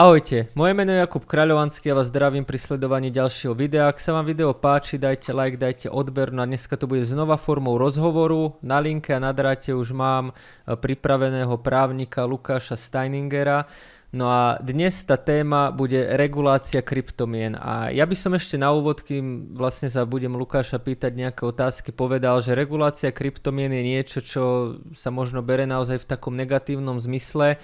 Ahojte, moje meno je Jakub Kráľovanský a vás zdravím pri sledovaní ďalšieho videa. Ak sa vám video páči, dajte like, dajte odber. No a dneska to bude znova formou rozhovoru. Na linke a na dráte už mám e, pripraveného právnika Lukáša Steiningera. No a dnes tá téma bude regulácia kryptomien. A ja by som ešte na úvod, kým vlastne sa budem Lukáša pýtať nejaké otázky, povedal, že regulácia kryptomien je niečo, čo sa možno bere naozaj v takom negatívnom zmysle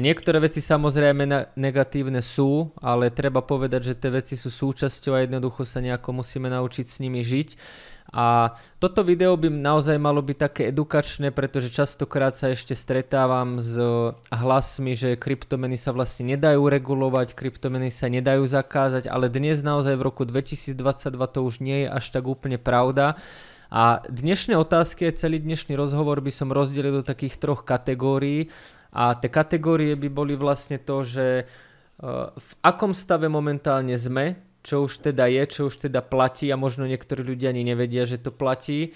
niektoré veci samozrejme negatívne sú, ale treba povedať, že tie veci sú súčasťou a jednoducho sa nejako musíme naučiť s nimi žiť. A toto video by naozaj malo byť také edukačné, pretože častokrát sa ešte stretávam s hlasmi, že kryptomeny sa vlastne nedajú regulovať, kryptomeny sa nedajú zakázať, ale dnes naozaj v roku 2022 to už nie je až tak úplne pravda. A dnešné otázky celý dnešný rozhovor by som rozdelil do takých troch kategórií. A tie kategórie by boli vlastne to, že e, v akom stave momentálne sme, čo už teda je, čo už teda platí a možno niektorí ľudia ani nevedia, že to platí. E,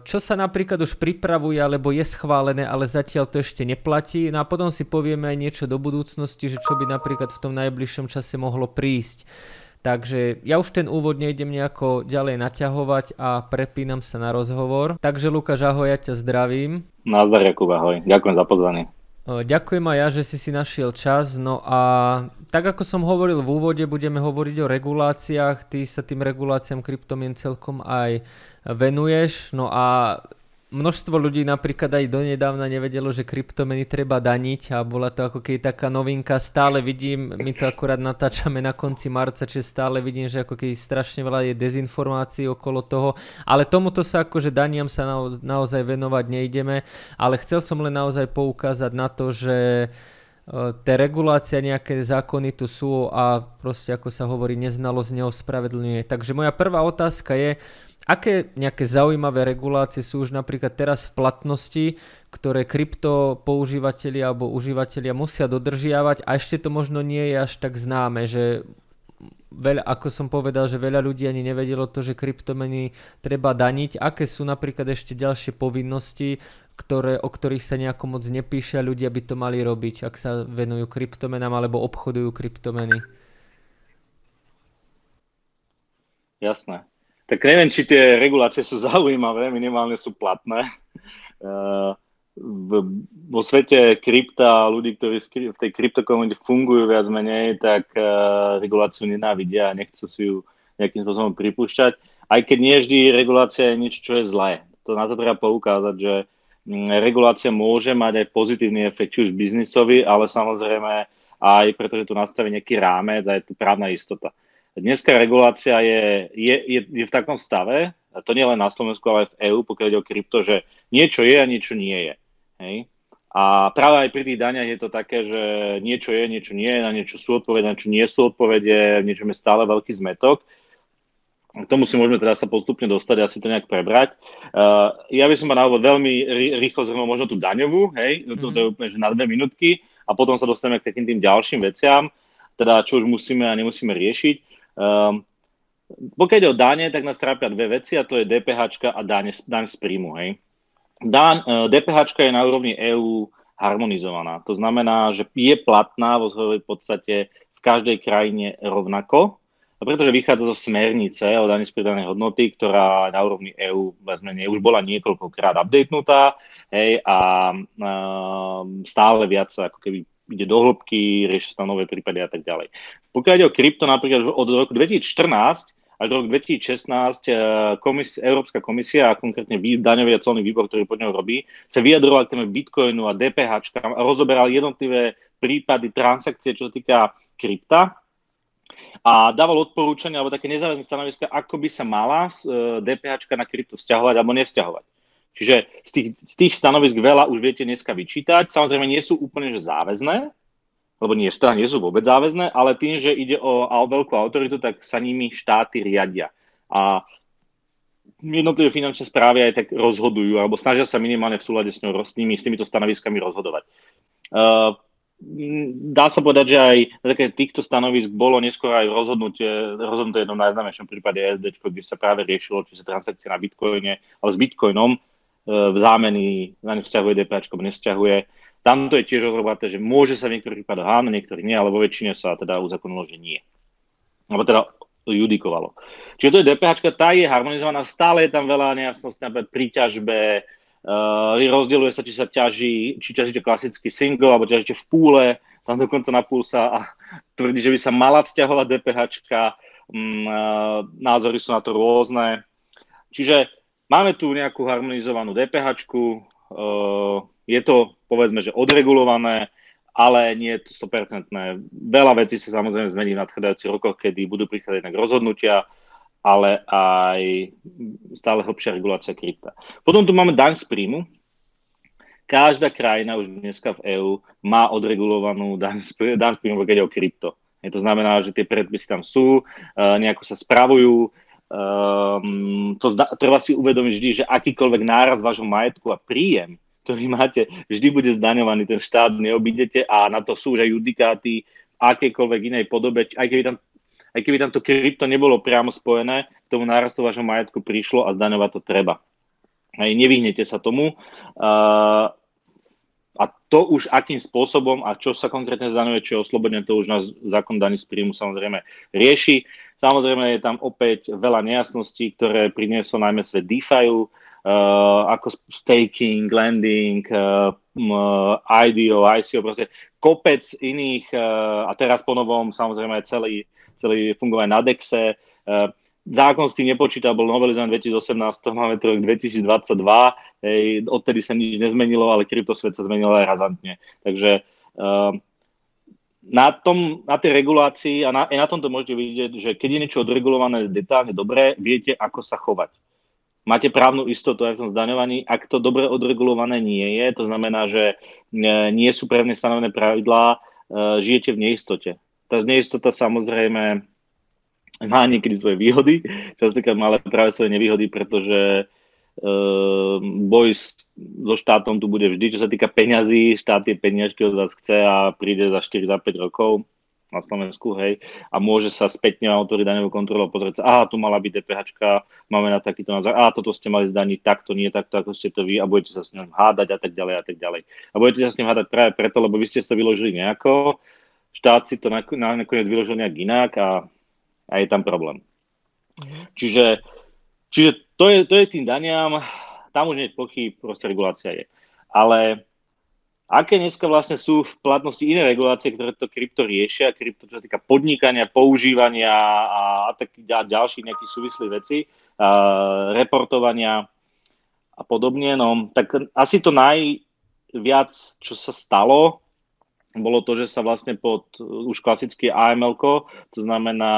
čo sa napríklad už pripravuje alebo je schválené, ale zatiaľ to ešte neplatí. No a potom si povieme aj niečo do budúcnosti, že čo by napríklad v tom najbližšom čase mohlo prísť. Takže ja už ten úvod nejdem nejako ďalej naťahovať a prepínam sa na rozhovor. Takže Lukáš, ahoj, ja ťa zdravím. Nazdar Jakub, ahoj. Ďakujem za pozvanie. Ďakujem aj ja, že si si našiel čas. No a tak ako som hovoril v úvode, budeme hovoriť o reguláciách. Ty sa tým reguláciám kryptomien celkom aj venuješ. No a množstvo ľudí napríklad aj donedávna nevedelo, že kryptomeny treba daniť a bola to ako keď taká novinka. Stále vidím, my to akurát natáčame na konci marca, čiže stále vidím, že ako keď strašne veľa je dezinformácií okolo toho, ale tomuto sa akože daniam sa naozaj venovať nejdeme, ale chcel som len naozaj poukázať na to, že tie regulácie, nejaké zákony tu sú a proste ako sa hovorí, neznalosť neospravedlňuje. Takže moja prvá otázka je, aké nejaké zaujímavé regulácie sú už napríklad teraz v platnosti, ktoré krypto používateľia alebo užívateľia musia dodržiavať a ešte to možno nie je až tak známe, že veľa, ako som povedal, že veľa ľudí ani nevedelo to, že kryptomeny treba daniť. Aké sú napríklad ešte ďalšie povinnosti, ktoré, o ktorých sa nejako moc nepíše a ľudia by to mali robiť, ak sa venujú kryptomenám alebo obchodujú kryptomeny? Jasné. Tak neviem, či tie regulácie sú zaujímavé, minimálne sú platné. Uh, v, vo svete krypta, ľudí, ktorí v tej kryptokomunite fungujú viac menej, tak uh, reguláciu nenávidia a nechcú si ju nejakým spôsobom pripúšťať. Aj keď nie vždy regulácia je niečo, čo je zlé. To na to treba poukázať, že regulácia môže mať aj pozitívny efekt, už biznisový, ale samozrejme aj pretože tu nastaví nejaký rámec a je tu právna istota. Dneska regulácia je, je, je, je v takom stave, a to nie len na Slovensku, ale aj v EÚ, pokiaľ ide o krypto, že niečo je a niečo nie je. Hej? A práve aj pri tých daniach je to také, že niečo je, niečo nie je, na niečo sú odpovede, na niečo nie sú odpovede, v niečom je stále veľký zmetok. K tomu si môžeme teda sa postupne dostať a si to nejak prebrať. Uh, ja by som ma na úvod veľmi rýchlo zhrnul možno tú daňovú, hej, mm-hmm. to, to je úplne že na dve minútky a potom sa dostaneme k takým tým ďalším veciam, teda čo už musíme a nemusíme riešiť. Um, pokiaľ ide o dane, tak nás trápia dve veci a to je DPH a daň, daň z príjmu. Hej. Dan, uh, DPH je na úrovni EÚ harmonizovaná. To znamená, že je platná vo svojej podstate v každej krajine rovnako, pretože vychádza zo smernice o daní z pridanej hodnoty, ktorá na úrovni EÚ už bola niekoľkokrát updatenutá hej, a uh, stále viac ako keby ide do hĺbky, rieši sa nové prípady a tak ďalej. Pokiaľ ide o krypto, napríklad od roku 2014 až do roku 2016 komis, Európska komisia a konkrétne daňový a colný výbor, ktorý pod ňou robí, sa vyjadroval k téme Bitcoinu a DPH a rozoberal jednotlivé prípady transakcie, čo týka krypta a dával odporúčania alebo také nezáväzné stanoviska, ako by sa mala DPH e, na krypto vzťahovať alebo nevzťahovať. Čiže z tých, z tých stanovisk veľa už viete dneska vyčítať. Samozrejme nie sú úplne že záväzné, lebo nie, teda nie sú vôbec záväzné, ale tým, že ide o, o veľkú autoritu, tak sa nimi štáty riadia. A jednotlivé finančné správy aj tak rozhodujú, alebo snažia sa minimálne v súlade s, ňou, s nimi, s týmito stanoviskami rozhodovať. Uh, dá sa povedať, že aj také týchto stanovisk bolo neskôr aj rozhodnutie, rozhodnutie jednom najznámejšom prípade SD, kde sa práve riešilo, či sa transakcie na Bitcoine, ale s Bitcoinom e, v zámeny na ne vzťahuje DPH, nevzťahuje. tam to je tiež rozrobaté, že môže sa v niektorých prípadoch áno, niektorých nie, ale vo väčšine sa teda uzakonilo, že nie. Alebo teda judikovalo. Čiže to je DPH, tá je harmonizovaná, stále je tam veľa nejasností, napríklad pri ťažbe, uh, rozdieluje sa, či sa ťaží, či ťažíte klasický single, alebo ťažíte v púle, tam dokonca na púl sa a tvrdí, že by sa mala vzťahovať DPH, um, uh, názory sú na to rôzne. Čiže máme tu nejakú harmonizovanú DPH, uh, je to povedzme, že odregulované, ale nie je to 100%. Veľa vecí sa samozrejme zmení v nadchádzajúcich rokoch, kedy budú prichádzať na rozhodnutia, ale aj stále hlbšia regulácia krypta. Potom tu máme daň z príjmu. Každá krajina už dneska v EÚ má odregulovanú daň z, daň z príjmu, keď je o krypto. Je to znamená, že tie predpisy tam sú, uh, nejako sa spravujú. Um, to treba si uvedomiť vždy, že akýkoľvek náraz vášho majetku a príjem ktorý máte, vždy bude zdaňovaný, ten štát neobídete a na to sú už aj judikáty v inej podobe, aj keby tam aj keby tam to krypto nebolo priamo spojené, k tomu nárastu vášho majetku prišlo a zdaňovať to treba. Hej, nevyhnete sa tomu. Uh, a to už akým spôsobom a čo sa konkrétne zdaňuje, čo je oslobodené, to už nás zákon daní z príjmu samozrejme rieši. Samozrejme je tam opäť veľa nejasností, ktoré priniesol najmä svet DeFi, uh, ako staking, lending, uh, IDO, ICO, proste kopec iných uh, a teraz po novom samozrejme aj celý, celý fungovanie na DEXe. Uh, zákon s tým nepočíta, bol novelizovaný 2018, máme to rok 2022, hej, odtedy sa nič nezmenilo, ale kryptosvet sa zmenil aj razantne. Takže uh, na, tom, na tej regulácii a na, aj na tomto môžete vidieť, že keď je niečo odregulované detálne dobre, viete, ako sa chovať máte právnu istotu aj v tom zdaňovaní. Ak to dobre odregulované nie je, to znamená, že e, nie sú pevne stanovené pravidlá, e, žijete v neistote. Tá neistota samozrejme má niekedy svoje výhody, častokrát má ale práve svoje nevýhody, pretože uh, boj so štátom tu bude vždy, čo sa týka peňazí, štát tie peniažky od vás chce a príde za 4, za 5 rokov na Slovensku, hej, a môže sa spätne autori daňovú kontrolu pozrieť sa, aha, tu mala byť DPH, máme na takýto názor, a toto ste mali zdaniť takto, nie takto, ako ste to vy a budete sa s ním hádať a tak ďalej a tak ďalej. A budete sa s ním hádať práve preto, lebo vy ste to vyložili nejako, štát si to nakoniec vyložil nejak inak a, a je tam problém. Mhm. Čiže, čiže to, je, to je tým daniam, tam už nie je pochyb, proste regulácia je. Ale aké dneska vlastne sú v platnosti iné regulácie, ktoré to krypto riešia, krypto, čo sa týka podnikania, používania a, a, tak, a ďalších nejakých súvislých vecí, a, reportovania a podobne. No, tak asi to najviac, čo sa stalo, bolo to, že sa vlastne pod už klasické AML, to znamená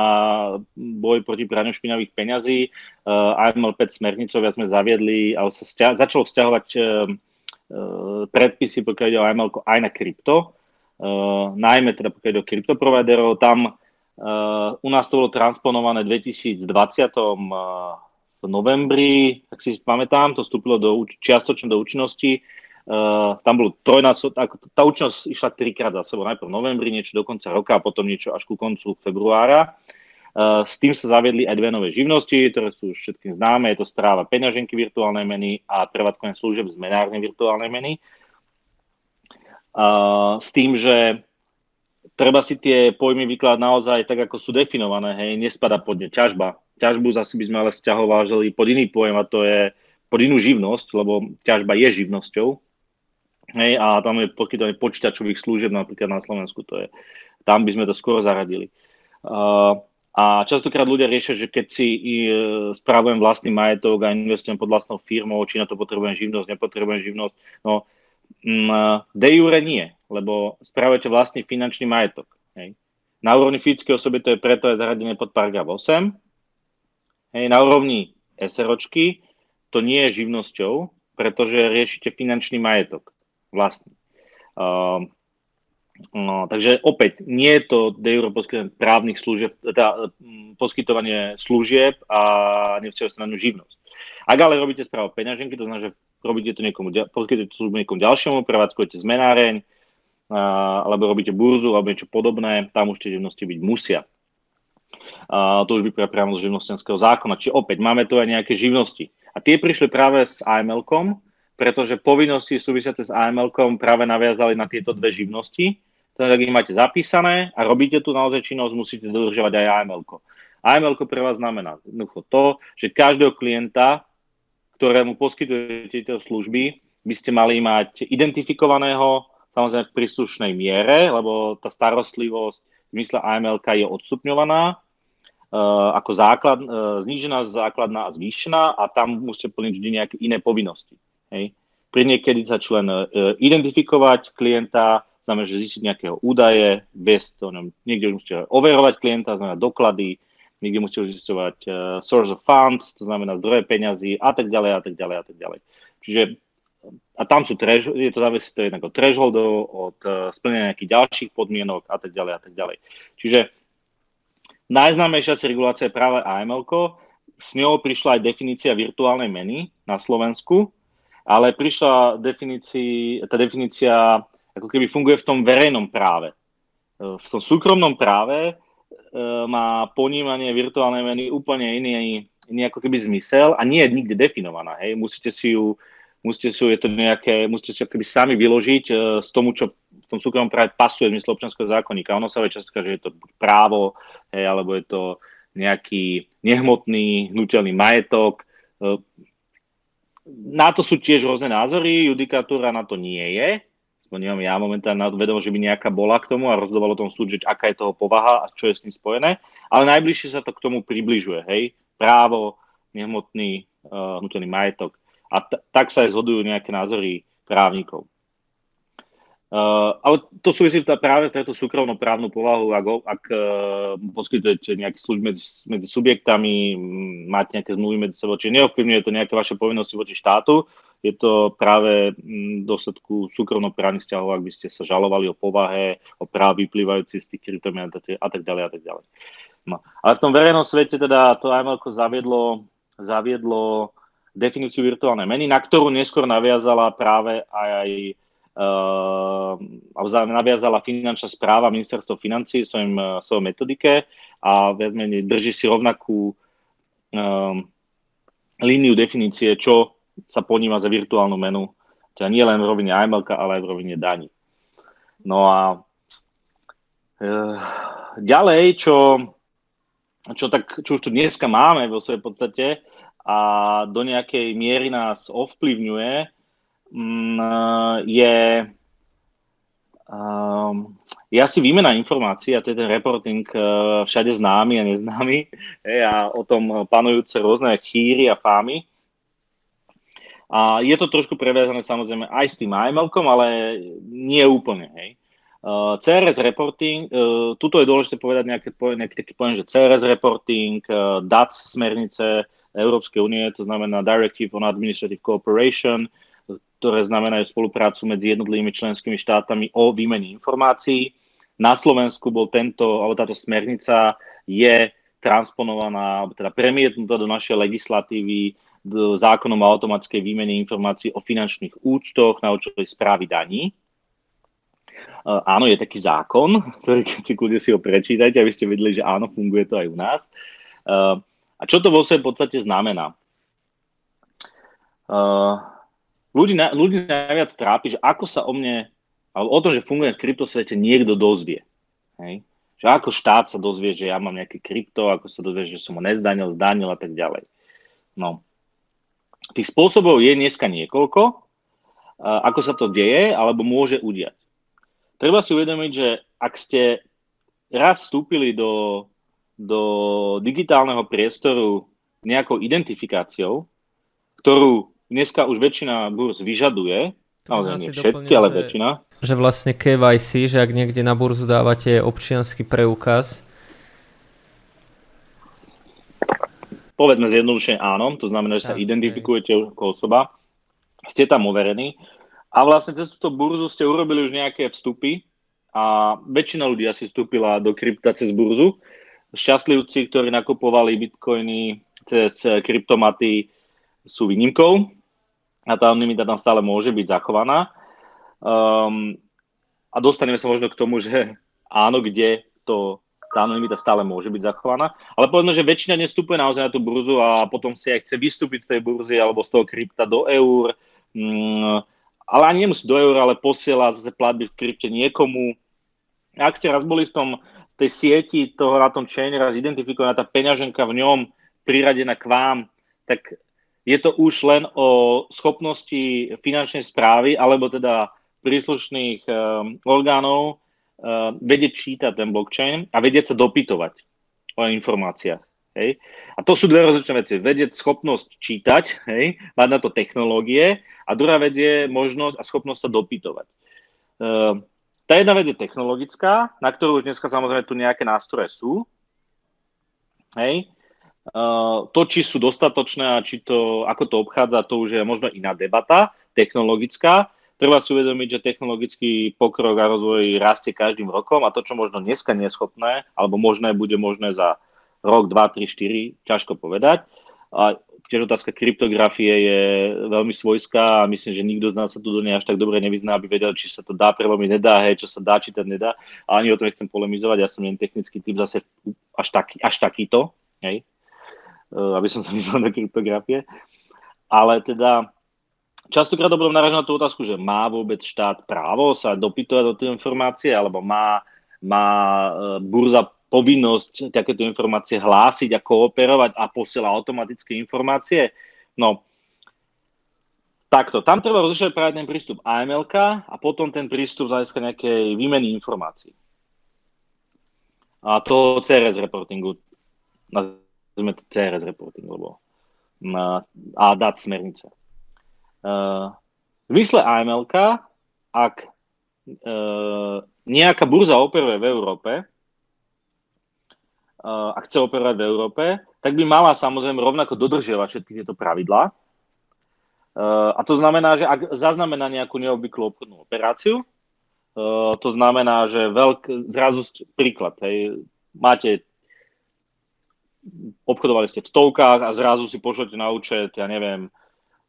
boj proti praniu špinavých peňazí, AML 5 smernicov sme zaviedli a sa vzťa- začalo vzťahovať Eh, predpisy, pokiaľ ide o AML, aj na krypto, najmä teda pokiaľ ide o kryptoproviderov. Tam u nás to bolo transponované v 2020 uh, v novembri, ak si pamätám, to vstúpilo do, čiastočne do účinnosti. Uh, tam bolo trojnásob, tá účinnosť išla trikrát za sebou, najprv v novembri, niečo do konca roka a potom niečo až ku koncu februára. Eh, s tým sa zaviedli aj dve nové živnosti, ktoré sú už všetkým známe. Je to správa peňaženky virtuálnej meny a prevádzkovanie služieb z menárnej virtuálnej meny. Eh, s tým, že treba si tie pojmy vykladať naozaj tak, ako sú definované. Hej, nespada pod ne ťažba. Ťažbu zase by sme ale vzťahovali pod iný pojem a to je pod inú živnosť, lebo ťažba je živnosťou. Hej, a tam je poskytovanie počítačových služieb napríklad na Slovensku. To je, tam by sme to skoro zaradili. Uh, a častokrát ľudia riešia, že keď si e, spravujem vlastný majetok a investujem pod vlastnou firmou, či na to potrebujem živnosť, nepotrebujem živnosť. No, mm, de jure nie, lebo spravujete vlastný finančný majetok. Hej. Na úrovni fyzickej osoby to je preto aj zaradené pod paragraf 8. Hej, na úrovni SROčky to nie je živnosťou, pretože riešite finančný majetok vlastný. Uh, No, takže opäť, nie je to de jure poskytovanie právnych služieb, teda mm, poskytovanie služieb a nevzťahuje sa na ňu živnosť. Ak ale robíte správu peňaženky, to znamená, že robíte to niekomu, poskytujete službu niekomu ďalšiemu, prevádzkujete zmenáreň, alebo robíte burzu, alebo niečo podobné, tam už tie živnosti byť musia. A to už vyplýva priamo z živnostenského zákona. Čiže opäť máme tu aj nejaké živnosti. A tie prišli práve s AML-kom, pretože povinnosti súvisiace s AML-kom práve naviazali na tieto dve živnosti. Teda, ak máte zapísané a robíte tu naozaj činnosť, musíte dodržiavať aj AML-ko. AML pre vás znamená to, že každého klienta, ktorému poskytujete tieto služby, by ste mali mať identifikovaného, samozrejme v príslušnej miere, lebo tá starostlivosť v zmysle AML je odstupňovaná uh, ako základ, uh, znížená, základná a zvýšená a tam musíte plniť vždy nejaké iné povinnosti. Hej. Pri niekedy sa člen uh, identifikovať klienta, znamená, že zistiť nejakého údaje, bez toho, niekde už musíte overovať klienta, znamená doklady, niekde musíte zistovať uh, source of funds, to znamená zdroje peňazí a tak ďalej a tak ďalej a tak ďalej. Čiže a tam sú trash, je to závisí to jednak od thresholdov, od uh, splnenia nejakých ďalších podmienok a tak ďalej a tak ďalej. Čiže najznámejšia si regulácia je práve AML, s ňou prišla aj definícia virtuálnej meny na Slovensku, ale prišla definícia, tá definícia ako keby funguje v tom verejnom práve. V tom súkromnom práve uh, má ponímanie virtuálnej meny úplne iný, iný ako keby zmysel a nie je nikde definovaná. Hej. Musíte si ju musíte si, je to nejaké, musíte si akoby sami vyložiť uh, z tomu, čo v tom súkromnom práve pasuje v zmysle občanského zákonníka. Ono sa vie často že je to právo, hej, alebo je to nejaký nehmotný, hnutelný majetok. Uh, na to sú tiež rôzne názory, judikatúra na to nie je, aspoň nemám ja momentálne na vedom, že by nejaká bola k tomu a rozhodovalo tom súd, že aká je toho povaha a čo je s tým spojené, ale najbližšie sa to k tomu približuje, hej, právo, nehmotný, uh, hnutelný majetok. A t- tak sa aj zhodujú nejaké názory právnikov. Uh, ale to súvisí práve preto súkromnoprávnu povahu, ak, ak uh, poskytujete nejaké služby medzi, medzi subjektami, máte nejaké zmluvy medzi sebou, čiže neovplyvňuje to nejaké vaše povinnosti voči štátu, je to práve v dôsledku súkromnoprávnych vzťahov, ak by ste sa žalovali o povahe, o práv vyplývajúci z tých kryptomien a tak ďalej a tak ďalej. No. Ale v tom verejnom svete teda to AML zaviedlo, zaviedlo definíciu virtuálnej meny, na ktorú neskôr naviazala práve aj uh, naviazala finančná správa ministerstvo financí svojim, uh, svojej metodike a viac menej drží si rovnakú um, líniu definície, čo sa poníma za virtuálnu menu, teda nie len v rovine AML, ale aj v rovine daní. No a uh, ďalej, čo, čo, tak, čo už tu dneska máme vo svojej podstate, a do nejakej miery nás ovplyvňuje, je, um, je asi výmena informácií a to je ten reporting uh, všade známy a neznámy a o tom panujúce rôzne chýry a fámy. A je to trošku previazané samozrejme aj s tým IML-kom, ale nie úplne. Hej. Uh, CRS reporting, uh, tuto je dôležité povedať nejaký, nejaký taký pojem, že CRS reporting, uh, DATS smernice, Európskej únie, to znamená Directive on Administrative Cooperation, ktoré znamenajú spoluprácu medzi jednotlivými členskými štátami o výmene informácií. Na Slovensku bol tento, alebo táto smernica je transponovaná, alebo teda premietnutá do našej legislatívy do zákonom o automatickej výmene informácií o finančných účtoch na účtovej správy daní. Uh, áno, je taký zákon, ktorý keď si kľudne si ho prečítate, aby ste vedeli, že áno, funguje to aj u nás. Uh, a čo to vo svojej podstate znamená? Ľudí, na, ľudí najviac trápi, že ako sa o mne, alebo o tom, že fungujem v kryptosvete, niekto dozvie. Hej? Že ako štát sa dozvie, že ja mám nejaké krypto, ako sa dozvie, že som ho nezdanil, zdanil a tak ďalej. No. Tých spôsobov je dneska niekoľko, ako sa to deje, alebo môže udiať. Treba si uvedomiť, že ak ste raz vstúpili do do digitálneho priestoru nejakou identifikáciou, ktorú dneska už väčšina burz vyžaduje, naozaj nie všetky, ale že, väčšina. Že vlastne KYC, že ak niekde na burzu dávate občianský preukaz, povedzme zjednodušene áno, to znamená, že sa identifikujete ako osoba, ste tam overení. A vlastne cez túto burzu ste urobili už nejaké vstupy a väčšina ľudí asi vstúpila do krypta cez burzu. Šťastlivci, ktorí nakupovali bitcoiny cez kryptomaty, sú výnimkou a tá anonimita tam stále môže byť zachovaná. Um, a dostaneme sa možno k tomu, že áno, kde to, tá anonimita stále môže byť zachovaná. Ale povedzme, že väčšina nestupuje naozaj na tú burzu a potom si aj chce vystúpiť z tej burzy alebo z toho krypta do eur, Mm, ale ani nemusí do eura, ale posiela zase platby v krypte niekomu. Ak ste raz boli v tom tej sieti toho na tom chainera zidentifikovaná tá peňaženka v ňom priradená k vám, tak je to už len o schopnosti finančnej správy alebo teda príslušných um, orgánov uh, vedieť čítať ten blockchain a vedieť sa dopytovať o informáciách. Hej. A to sú dve rozličné veci. Vedieť schopnosť čítať, hej, mať na to technológie a druhá vec je možnosť a schopnosť sa dopytovať. Uh, tá jedna vec je technologická, na ktorú už dneska samozrejme tu nejaké nástroje sú. Hej. Uh, to, či sú dostatočné a či to, ako to obchádza, to už je možno iná debata, technologická. Treba si uvedomiť, že technologický pokrok a rozvoj rastie každým rokom a to, čo možno dneska nie je schopné, alebo možné, bude možné za rok, dva, tri, štyri, ťažko povedať. A tiež otázka kryptografie je veľmi svojská a myslím, že nikto z nás sa tu do nej až tak dobre nevyzná, aby vedel, či sa to dá prelomiť, nedá, hej, čo sa dá čítať, nedá. A ani o tom nechcem polemizovať, ja som len technický typ zase až, taký, až takýto, hej, aby som sa myslel do kryptografie. Ale teda častokrát budem naražať na tú otázku, že má vôbec štát právo sa dopytovať do tej informácie, alebo má, má e, burza povinnosť takéto informácie hlásiť a kooperovať a posiela automatické informácie. No, takto. Tam treba rozlišovať práve ten prístup AML a potom ten prístup z hľadiska nejakej výmeny informácií. A to CRS reportingu, nazvime to CRS reporting, lebo a dát smernice. Uh, v mysle AML, ak uh, nejaká burza operuje v Európe, a chce operovať v Európe, tak by mala samozrejme rovnako dodržiavať všetky tieto pravidlá. A to znamená, že ak zaznamená nejakú neobvyklú obchodnú operáciu, to znamená, že veľk, zrazu príklad, hej, máte obchodovali ste v stovkách a zrazu si pošlete na účet, ja neviem,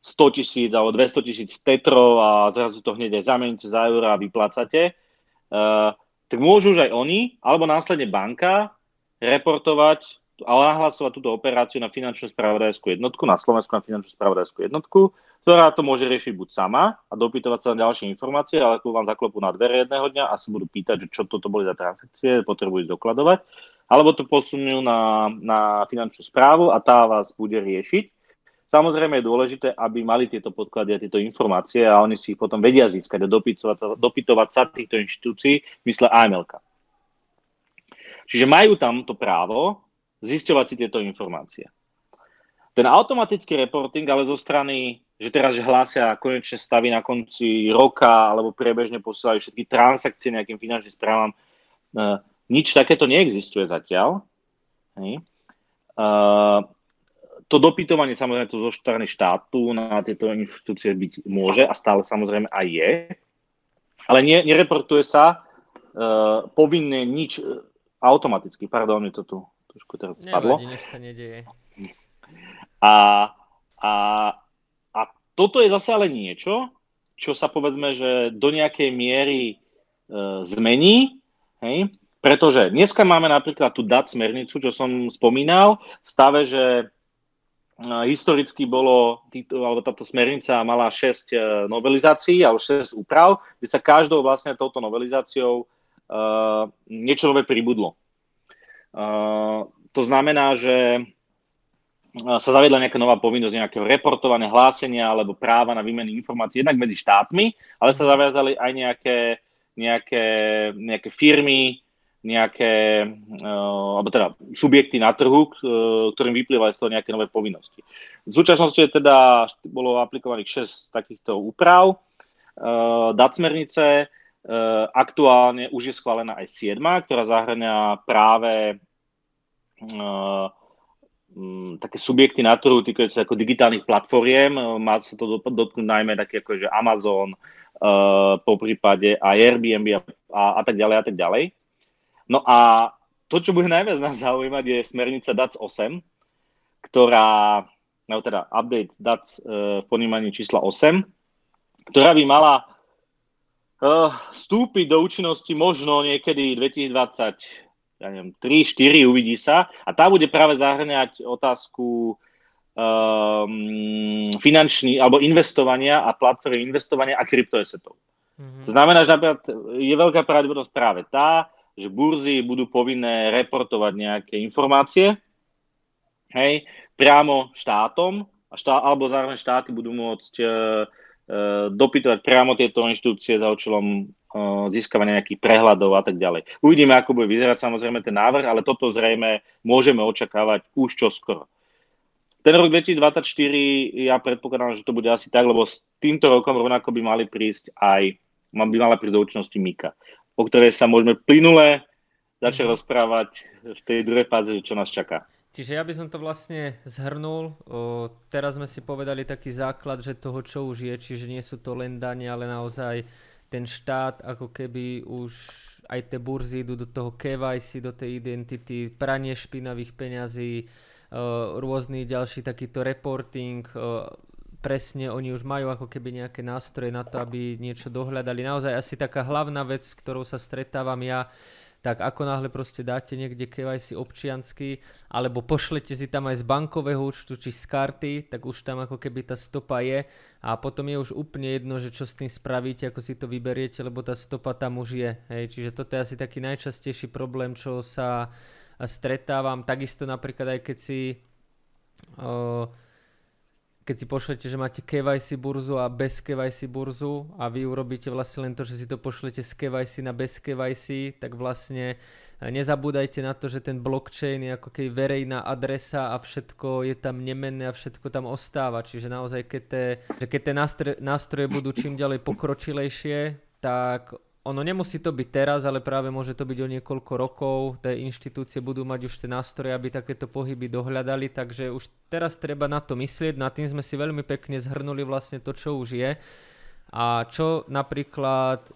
100 tisíc alebo 200 tisíc tetrov a zrazu to hneď aj zameníte za euro a vyplácate, uh, tak môžu už aj oni, alebo následne banka reportovať a nahlasovať túto operáciu na finančnú spravodajskú jednotku, na Slovensku na finančnú spravodajskú jednotku, ktorá to môže riešiť buď sama a dopytovať sa na ďalšie informácie, ale ako vám zaklopú na dvere jedného dňa a sa budú pýtať, že čo toto boli za transakcie, potrebujú dokladovať, alebo to posunú na, na finančnú správu a tá vás bude riešiť. Samozrejme je dôležité, aby mali tieto podklady a tieto informácie a oni si ich potom vedia získať a dopytovať, dopytovať sa týchto inštitúcií mysle AML. -ka. Čiže majú tam to právo zisťovať si tieto informácie. Ten automatický reporting ale zo strany, že teraz hlásia konečné stavy na konci roka alebo priebežne posielajú všetky transakcie nejakým finančným správam, uh, nič takéto neexistuje zatiaľ. Hej. Uh, to dopytovanie samozrejme to zo strany štátu na tieto inštitúcie byť môže a stále samozrejme aj je, ale ne, nereportuje sa uh, povinne nič Automaticky, pardon, mi to tu trošku teraz spadlo. Nevadí, sa nedieje. A, a, a toto je zase ale niečo, čo sa povedzme, že do nejakej miery e, zmení, hej? Pretože dneska máme napríklad tú DAT smernicu, čo som spomínal, v stave, že e, historicky bolo, alebo táto smernica mala 6 e, novelizácií alebo 6 úprav, kde sa každou vlastne touto novelizáciou uh, niečo nové pribudlo. Uh, to znamená, že sa zaviedla nejaká nová povinnosť nejakého reportovania, hlásenia alebo práva na výmeny informácií jednak medzi štátmi, ale sa zaviazali aj nejaké, nejaké, nejaké firmy, nejaké, uh, alebo teda subjekty na trhu, ktorým vyplývajú z toho nejaké nové povinnosti. V súčasnosti je teda bolo aplikovaných 6 takýchto úprav. Uh, dat smernice Eh, aktuálne už je schválená aj 7, ktorá zahrania práve uh, také subjekty na trhu týkajúce ako digitálnych platformiem. Má sa to dotknúť najmä také ako že Amazon, po prípade aj Airbnb a, a tak ďalej a tak ďalej. No a to, čo bude najviac nás zaujímať, je smernica DAC 8, ktorá, no teda update DAC uh, v ponímaní čísla 8, ktorá by mala Uh, vstúpiť do účinnosti možno niekedy 2020, ja neviem, 3, 4, uvidí sa. A tá bude práve zahrňať otázku um, finančný alebo investovania a platformy investovania a kryptoesetov. Mm-hmm. To znamená, že napríklad je veľká pravdepodobnosť práve tá, že burzy budú povinné reportovať nejaké informácie hej, priamo štátom a štá, alebo zároveň štáty budú môcť uh, uh, dopytovať priamo tieto inštitúcie za účelom uh, získavania nejakých prehľadov a tak ďalej. Uvidíme, ako bude vyzerať samozrejme ten návrh, ale toto zrejme môžeme očakávať už čoskoro. Ten rok 2024, ja predpokladám, že to bude asi tak, lebo s týmto rokom rovnako by mali prísť aj, by mala prísť do účinnosti Mika, o ktorej sa môžeme plynule začať mm. rozprávať v tej druhej fáze, čo nás čaká. Čiže ja by som to vlastne zhrnul. O, teraz sme si povedali taký základ, že toho, čo už je, čiže nie sú to len dane, ale naozaj ten štát, ako keby už aj tie burzy idú do toho KYC, do tej identity, pranie špinavých peňazí, rôzny ďalší takýto reporting, presne oni už majú ako keby nejaké nástroje na to, aby niečo dohľadali. Naozaj asi taká hlavná vec, s ktorou sa stretávam ja, tak ako náhle proste dáte niekde KYC občiansky, alebo pošlete si tam aj z bankového účtu či z karty, tak už tam ako keby tá stopa je a potom je už úplne jedno, že čo s tým spravíte, ako si to vyberiete, lebo tá stopa tam už je. Hej. Čiže toto je asi taký najčastejší problém, čo sa stretávam. Takisto napríklad aj keď si keď si pošlete, že máte KYC burzu a bez KYC burzu a vy urobíte vlastne len to, že si to pošlete z KYC na bez KYC, tak vlastne nezabúdajte na to, že ten blockchain je ako keby verejná adresa a všetko je tam nemenné a všetko tam ostáva. Čiže naozaj, keď tie, nástroje budú čím ďalej pokročilejšie, tak ono nemusí to byť teraz, ale práve môže to byť o niekoľko rokov. Tie inštitúcie budú mať už tie nástroje, aby takéto pohyby dohľadali, takže už teraz treba na to myslieť. Na tým sme si veľmi pekne zhrnuli vlastne to, čo už je. A čo napríklad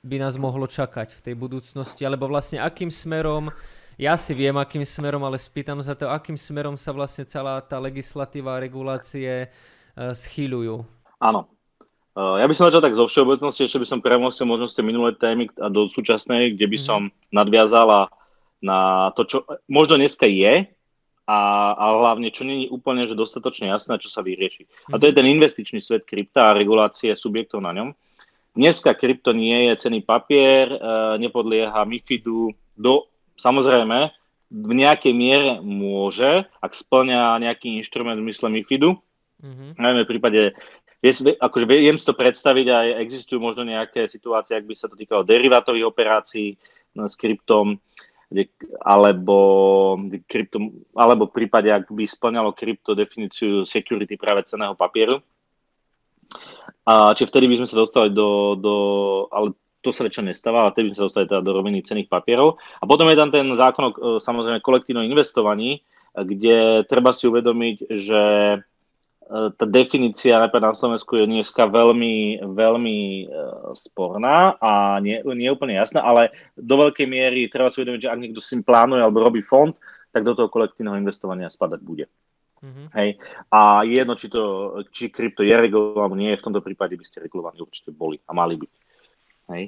by nás mohlo čakať v tej budúcnosti, alebo vlastne akým smerom, ja si viem akým smerom, ale spýtam sa to, akým smerom sa vlastne celá tá legislatíva a regulácie uh, schýľujú. Áno, ja by som začal tak zo všeobecnosti, ešte by som premostil možno z tej minulé témy a do súčasnej, kde by mhm. som nadviazala na to, čo možno dneska je, a, a hlavne, čo není úplne že dostatočne jasné, čo sa vyrieši. A to je mhm. ten investičný svet krypta a regulácie subjektov na ňom. Dneska krypto nie je cený papier, e, nepodlieha MIFIDu, do, samozrejme, v nejakej miere môže, ak splňa nejaký inštrument v mysle MIFIDu, mm-hmm. najmä v prípade je, akože viem si to predstaviť aj existujú možno nejaké situácie, ak by sa to týkalo derivátových operácií s kryptom, alebo, krypto, alebo v prípade, ak by splňalo krypto definíciu security práve ceného papieru. A, čiže vtedy by sme sa dostali do, do ale to sa väčšinou nestáva, ale vtedy by sme sa dostali teda do roviny cených papierov. A potom je tam ten zákon o samozrejme kolektívnom investovaní, kde treba si uvedomiť, že tá definícia napríklad na Slovensku je dneska veľmi, veľmi uh, sporná a nie, nie je úplne jasná, ale do veľkej miery treba si uvedomiť, že ak niekto si plánuje alebo robí fond, tak do toho kolektívneho investovania spadať bude. Mm-hmm. Hej. A jedno, či, to, či krypto je regulované, alebo nie, v tomto prípade by ste regulovaní určite boli a mali byť. Hej.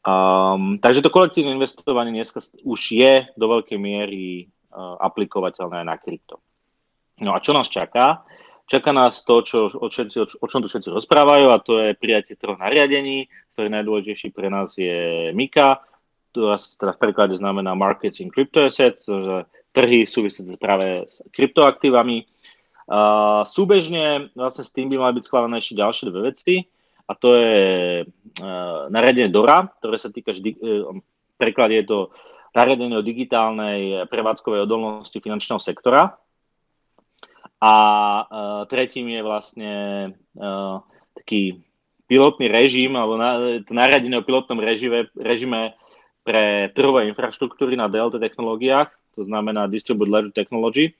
Um, takže to kolektívne investovanie dneska už je do veľkej miery uh, aplikovateľné na krypto. No a čo nás čaká? Čaká nás to, čo, o, všetci, o, čom tu všetci rozprávajú a to je prijatie troch nariadení, ktorý najdôležitejší pre nás je MIKA, to teda v preklade znamená Markets in Crypto Assets, trhy súvisiace práve s kryptoaktívami. Uh, súbežne vlastne s tým by mali byť schválené ešte ďalšie dve veci a to je uh, nariadenie DORA, ktoré sa týka, vždy, uh, preklade je to nariadenie o digitálnej prevádzkovej odolnosti finančného sektora, a uh, tretím je vlastne uh, taký pilotný režim, alebo na, to nariadenie o pilotnom režime, režime pre trhové infraštruktúry na DLT technológiách, to znamená Distributed Ledger Technology,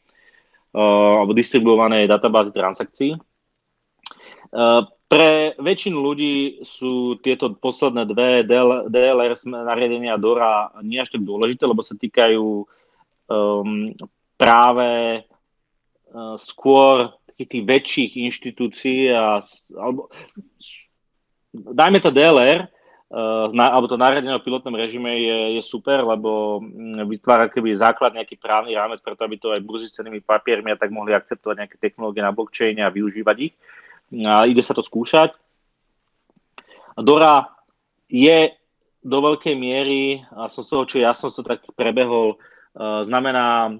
uh, alebo distribuované databázy transakcií. Uh, pre väčšinu ľudí sú tieto posledné dve DL, DLR nariadenia DORA nie až tak dôležité, lebo sa týkajú um, práve skôr takých tých väčších inštitúcií a, alebo dajme to DLR, na, alebo to nariadenie o pilotnom režime je, je super, lebo mm, vytvára keby základ nejaký právny rámec, preto aby to aj burzy cenými papiermi a tak mohli akceptovať nejaké technológie na blockchaine a využívať ich. A ide sa to skúšať. Dora je do veľkej miery, a som z toho, čo ja som to tak prebehol, znamená,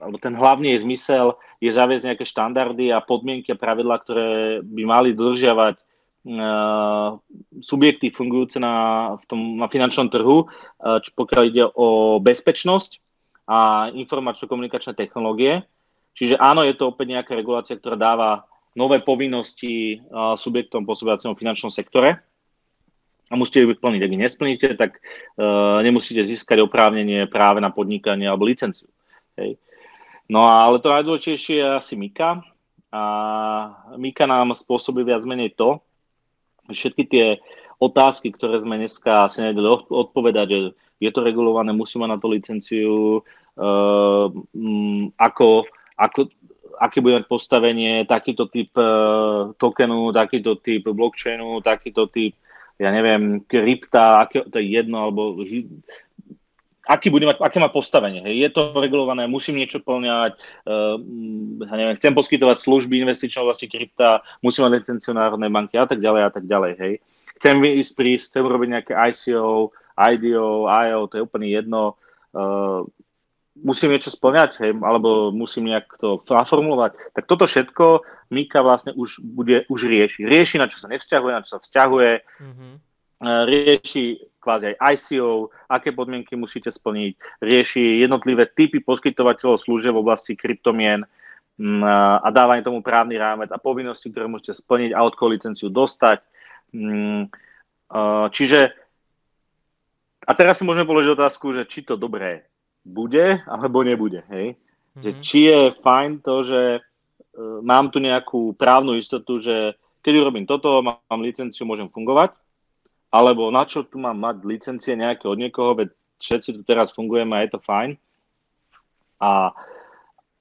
alebo ten hlavný je zmysel je zaviesť nejaké štandardy a podmienky a pravidlá, ktoré by mali dodržiavať Uh, subjekty fungujúce na, v tom, na finančnom trhu, uh, čo pokiaľ ide o bezpečnosť a informačno-komunikačné technológie. Čiže áno, je to opäť nejaká regulácia, ktorá dáva nové povinnosti uh, subjektom pôsobiacim v finančnom sektore a musíte ich plniť. Ak ich nesplníte, tak nemusíte získať oprávnenie práve na podnikanie alebo licenciu. Hej. No ale to najdôležitejšie je asi Mika. A Mika nám spôsobí viac menej to, všetky tie otázky, ktoré sme dneska asi nevedeli odpovedať, že je to regulované, musí mať na to licenciu, uh, ako, ako, aké bude mať postavenie, takýto typ uh, tokenu, takýto typ blockchainu, takýto typ, ja neviem, krypta, aké, to je jedno, alebo aký bude mať, aké má postavenie. Hej. Je to regulované, musím niečo plňať, uh, neviem, chcem poskytovať služby investičnej oblasti krypta, musím mať licenciu Národnej banky a tak ďalej a tak ďalej. Hej. Chcem ísť prísť, chcem robiť nejaké ICO, IDO, IO, to je úplne jedno. Uh, musím niečo splňať, hej, alebo musím nejak to naformulovať. Tak toto všetko Mika vlastne už, bude, už rieši. Rieši, na čo sa nevzťahuje, na čo sa vzťahuje. Mm-hmm. Rieši kvázi aj ICO, aké podmienky musíte splniť, rieši jednotlivé typy poskytovateľov služieb v oblasti kryptomien mm, a dávanie tomu právny rámec a povinnosti, ktoré môžete splniť a od koho licenciu dostať. Mm, čiže a teraz si môžeme položiť otázku, že či to dobré bude alebo nebude. Hej? Mm-hmm. Že či je fajn to, že e, mám tu nejakú právnu istotu, že keď urobím toto, mám licenciu, môžem fungovať, alebo na čo tu mám mať licencie nejaké od niekoho, veď všetci tu teraz fungujeme a je to fajn. A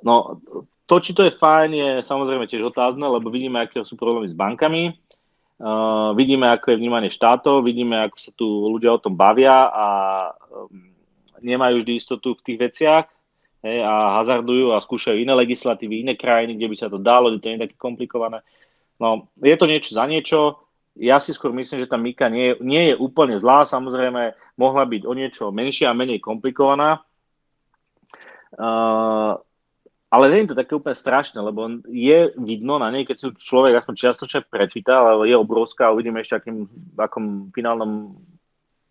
no, to, či to je fajn, je samozrejme tiež otázne, lebo vidíme, aké sú problémy s bankami, uh, vidíme, ako je vnímanie štátov, vidíme, ako sa tu ľudia o tom bavia a um, nemajú vždy istotu v tých veciach hej, a hazardujú a skúšajú iné legislatívy, iné krajiny, kde by sa to dalo, kde to nie je také komplikované. No, je to niečo za niečo, ja si skôr myslím, že tá Mika nie, nie je úplne zlá, samozrejme mohla byť o niečo menšia a menej komplikovaná. Uh, ale nie je to také úplne strašné, lebo je vidno na nej, keď si človek aspoň čiastočne prečíta, ale je obrovská a uvidíme ešte, akým, akom finálnom,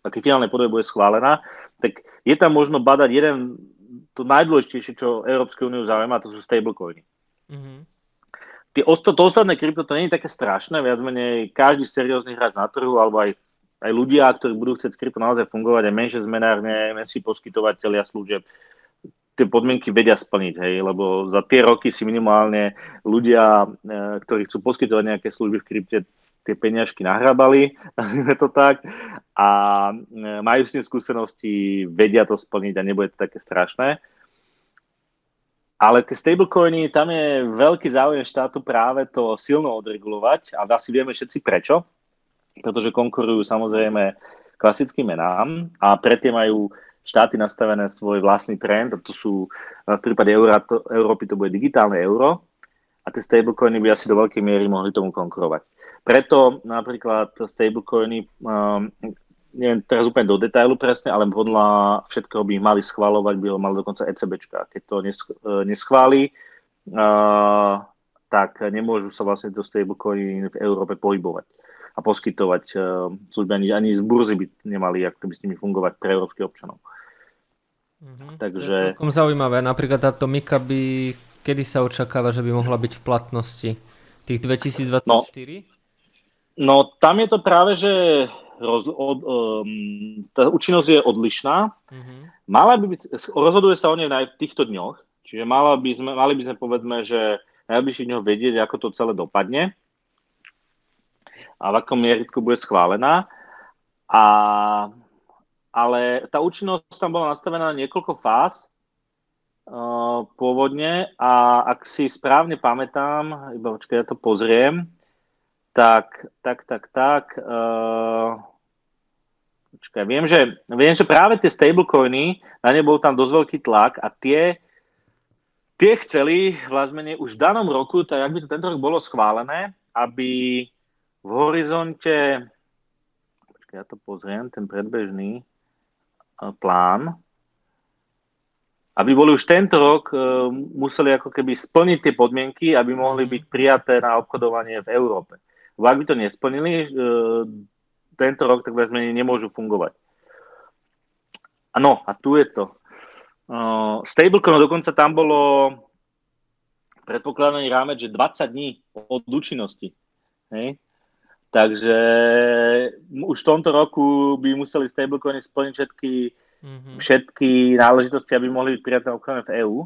aký finálnej podobe bude schválená, tak je tam možno badať jeden, to najdôležitejšie, čo Európskej úniu zaujíma, to sú stablecoiny. Mm-hmm tie osto, to ostatné krypto to nie je také strašné, viac menej každý seriózny hráč na trhu, alebo aj, aj ľudia, ktorí budú chcieť s krypto naozaj fungovať, aj menšie zmenárne, menší poskytovateľia služieb, tie podmienky vedia splniť, hej, lebo za tie roky si minimálne ľudia, e, ktorí chcú poskytovať nejaké služby v krypte, tie peňažky nahrábali, nazvime to tak, a e, majú s tým skúsenosti, vedia to splniť a nebude to také strašné. Ale tie stablecoiny, tam je veľký záujem štátu práve to silno odregulovať a asi vieme všetci prečo, pretože konkurujú samozrejme klasickým menám a predtým majú štáty nastavené svoj vlastný trend, a to sú v prípade Euró- to, Európy to bude digitálne euro a tie stablecoiny by asi do veľkej miery mohli tomu konkurovať. Preto napríklad stablecoiny um, neviem teraz úplne do detailu presne, ale podľa všetkého by ich mali schváľovať, by ho mal dokonca ECBčka. Keď to e, neschváli, uh, tak nemôžu sa vlastne do stablecoin v Európe pohybovať a poskytovať uh, služby. Ani, ani z burzy by nemali ako by s nimi fungovať pre európskych občanov. Mm-hmm. Takže... To je celkom zaujímavé. Napríklad táto Mika by, kedy sa očakáva, že by mohla byť v platnosti? Tých 2024? No, no tam je to práve, že roz, od, um, tá účinnosť je odlišná. Mm-hmm. Mala by byť, rozhoduje sa o nej v týchto dňoch, čiže mala by sme, mali by sme povedzme, že najbližších dňoch vedieť, ako to celé dopadne a v akom mieritku bude schválená. A, ale tá účinnosť tam bola nastavená na niekoľko fáz uh, pôvodne a ak si správne pamätám, iba počkaj, ja to pozriem, tak, tak, tak, tak. Uh, počkaj, viem, že, viem, že práve tie stablecoiny, na ne bol tam dosť veľký tlak a tie, tie chceli vlastne už v danom roku, tak ak by to tento rok bolo schválené, aby v horizonte, počkaj, ja to pozriem, ten predbežný plán, aby boli už tento rok, uh, museli ako keby splniť tie podmienky, aby mohli byť prijaté na obchodovanie v Európe. Ak by to nesplnili, uh, tento rok tak vezme nemôžu fungovať. Áno, a tu je to. Uh, stablecoin dokonca tam bolo predpokladaný rámec, že 20 dní od účinnosti. Hej? Takže už v tomto roku by museli stablecoiny splniť všetky, mm-hmm. všetky náležitosti, aby mohli byť prijaté obchodné v EÚ.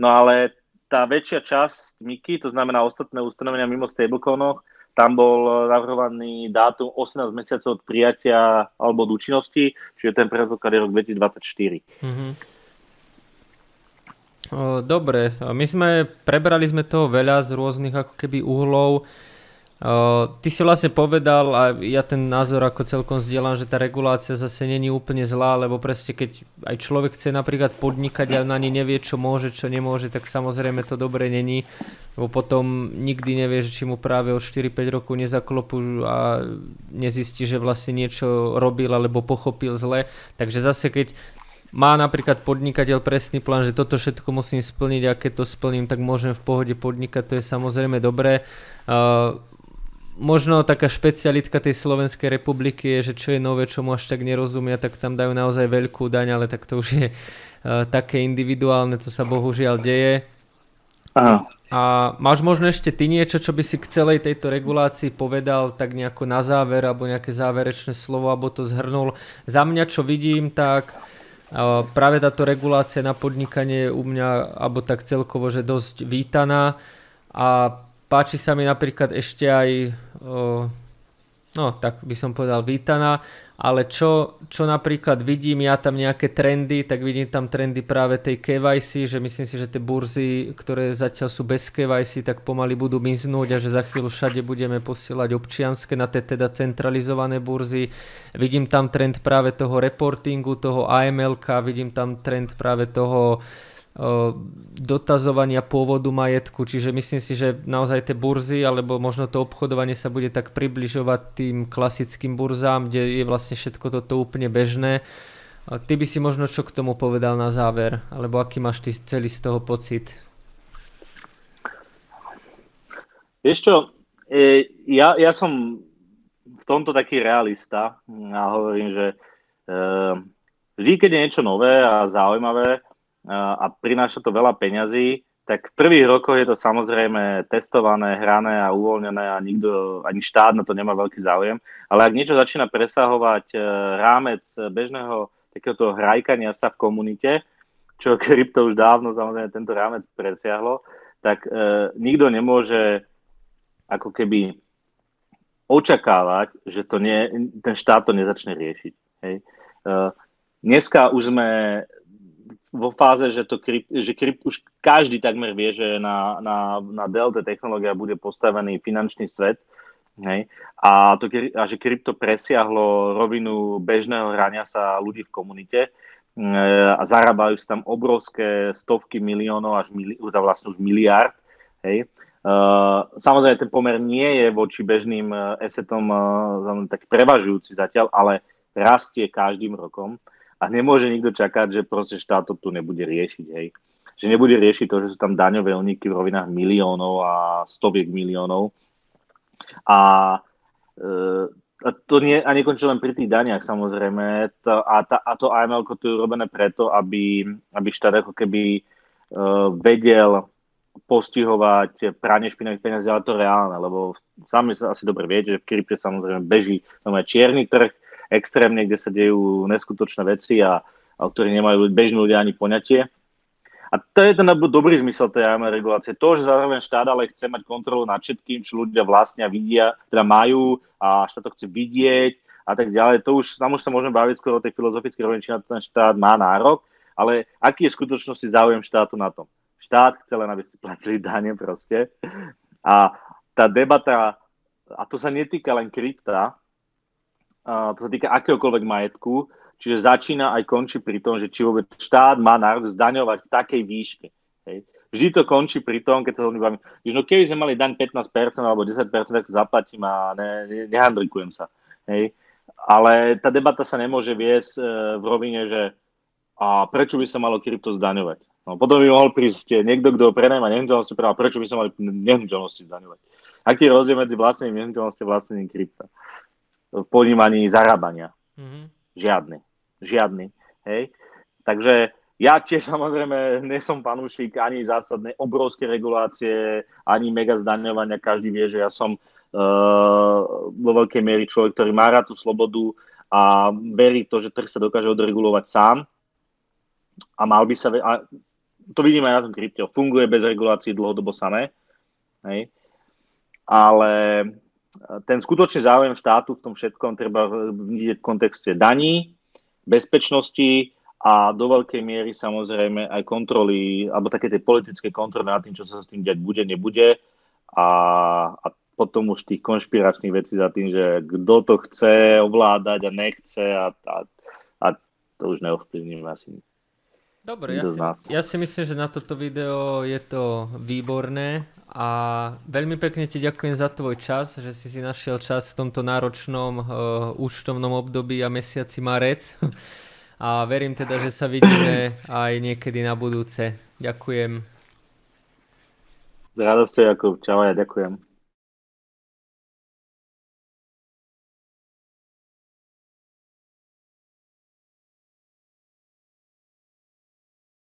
No ale tá väčšia časť MIKI, to znamená ostatné ustanovenia mimo stablecoinoch, tam bol navrhovaný dátum 18 mesiacov od prijatia alebo od účinnosti, čiže ten predpoklad je rok 2024. Mm-hmm. Dobre, my sme, prebrali sme toho veľa z rôznych ako keby uhlov. Ty si vlastne povedal a ja ten názor ako celkom zdieľam, že tá regulácia zase není úplne zlá, lebo presne keď aj človek chce napríklad podnikať a na ni nevie, čo môže, čo nemôže, tak samozrejme to dobre není, lebo potom nikdy nevie, že či mu práve od 4-5 rokov nezaklopú a nezistí, že vlastne niečo robil alebo pochopil zle. Takže zase keď má napríklad podnikateľ presný plán, že toto všetko musím splniť a keď to splním, tak môžem v pohode podnikať, to je samozrejme dobré. Uh, možno taká špecialitka tej Slovenskej republiky je, že čo je nové, čo mu až tak nerozumia, tak tam dajú naozaj veľkú daň, ale tak to už je uh, také individuálne, to sa bohužiaľ deje. Aha. A máš možno ešte ty niečo, čo by si k celej tejto regulácii povedal tak nejako na záver, alebo nejaké záverečné slovo, alebo to zhrnul. Za mňa, čo vidím, tak uh, práve táto regulácia na podnikanie je u mňa, alebo tak celkovo, že dosť vítaná a páči sa mi napríklad ešte aj no tak by som povedal vítaná, ale čo, čo napríklad vidím ja tam nejaké trendy, tak vidím tam trendy práve tej KYC, že myslím si, že tie burzy, ktoré zatiaľ sú bez KYC, tak pomaly budú miznúť a že za chvíľu všade budeme posielať občianske na tie teda centralizované burzy. Vidím tam trend práve toho reportingu, toho AML, vidím tam trend práve toho dotazovania pôvodu majetku, čiže myslím si, že naozaj tie burzy alebo možno to obchodovanie sa bude tak približovať tým klasickým burzám, kde je vlastne všetko toto úplne bežné. Ty by si možno čo k tomu povedal na záver, alebo aký máš ty celý z toho pocit? Vieš čo, e, ja, ja som v tomto taký realista a hovorím, že e, vždy, keď je niečo nové a zaujímavé, a prináša to veľa peňazí, tak v prvých rokoch je to samozrejme testované, hrané a uvoľnené a nikto, ani štát na to nemá veľký záujem. Ale ak niečo začína presahovať e, rámec bežného takéhoto hrajkania sa v komunite, čo krypto už dávno samozrejme tento rámec presiahlo, tak e, nikto nemôže ako keby očakávať, že to nie, ten štát to nezačne riešiť. Hej. E, dneska už sme vo fáze, že, to krypt, že krypt, už každý takmer vie, že na, na, na Delta technológia bude postavený finančný svet, hej, a, to, a že krypto presiahlo rovinu bežného hrania sa ľudí v komunite e, a zarábajú sa tam obrovské stovky miliónov až mili, vlastne už miliard. Hej. Uh, samozrejme, ten pomer nie je voči bežným uh, esetom uh, tak prevažujúci zatiaľ, ale rastie každým rokom a nemôže nikto čakať, že proste štát to tu nebude riešiť, hej. Že nebude riešiť to, že sú tam daňové úniky v rovinách miliónov a stoviek miliónov. A, e, a to nie, a nekončí len pri tých daniach samozrejme. To, a, ta, a to AML to je urobené preto, aby, aby štát ako keby e, vedel postihovať pranie špinavých peniazí, ale to reálne, lebo sami sa asi dobre viete, že v krypte samozrejme beží čierny trh, extrémne, kde sa dejú neskutočné veci a, a o ktorých nemajú bežní ľudia ani poňatie. A to je ten dobrý zmysel tej AML regulácie. To, že zároveň štát ale chce mať kontrolu nad všetkým, čo ľudia vlastne vidia, teda majú a štát to chce vidieť a tak ďalej. To už, tam už sa môžeme baviť skôr o tej filozofickej rovine, či na ten štát má nárok, ale aký je v skutočnosti záujem štátu na tom? Štát chce len, aby si platili dane proste. A tá debata, a to sa netýka len krypta, to sa týka akéhokoľvek majetku, čiže začína aj končí pri tom, že či vôbec štát má nárok zdaňovať v takej výške. Hej. Vždy to končí pri tom, keď sa hodne bavím, no keby sme mali daň 15% alebo 10%, tak to zaplatím a ne, ne, nehandrikujem sa. Hej. Ale tá debata sa nemôže viesť e, v rovine, že a prečo by sa malo krypto zdaňovať. No, potom by mohol prísť niekto, kto prenajma nehnuteľnosti práva, prečo by sa mali nehnuteľnosti zdaňovať. Aký je rozdiel medzi vlastnením nehnuteľnosti a vlastnením krypta? V ponímaní zarábania. Mm-hmm. Žiadny. Žiadny. Hej? Takže ja tiež samozrejme nesom panúšik ani zásadné obrovské regulácie, ani mega zdaňovania. Každý vie, že ja som uh, vo veľkej miery človek, ktorý má rád tú slobodu a verí to, že trh sa dokáže odregulovať sám. A mal by sa... A to vidíme aj na tom krypte. Funguje bez regulácií dlhodobo samé. Hej? Ale ten skutočný záujem štátu v tom všetkom treba vidieť v kontexte daní, bezpečnosti a do veľkej miery samozrejme aj kontroly, alebo také tie politické kontroly nad tým, čo sa s tým diať bude, nebude. A, a potom už tých konšpiračných vecí za tým, že kto to chce ovládať a nechce a, a, a to už neovplyvníme asi Dobre, ja si, ja si myslím, že na toto video je to výborné a veľmi pekne ti ďakujem za tvoj čas, že si si našiel čas v tomto náročnom uh, účtovnom období a mesiaci marec. A verím teda, že sa vidíme aj niekedy na budúce. Ďakujem. S radosťou, Jakub. Čau, ja ďakujem.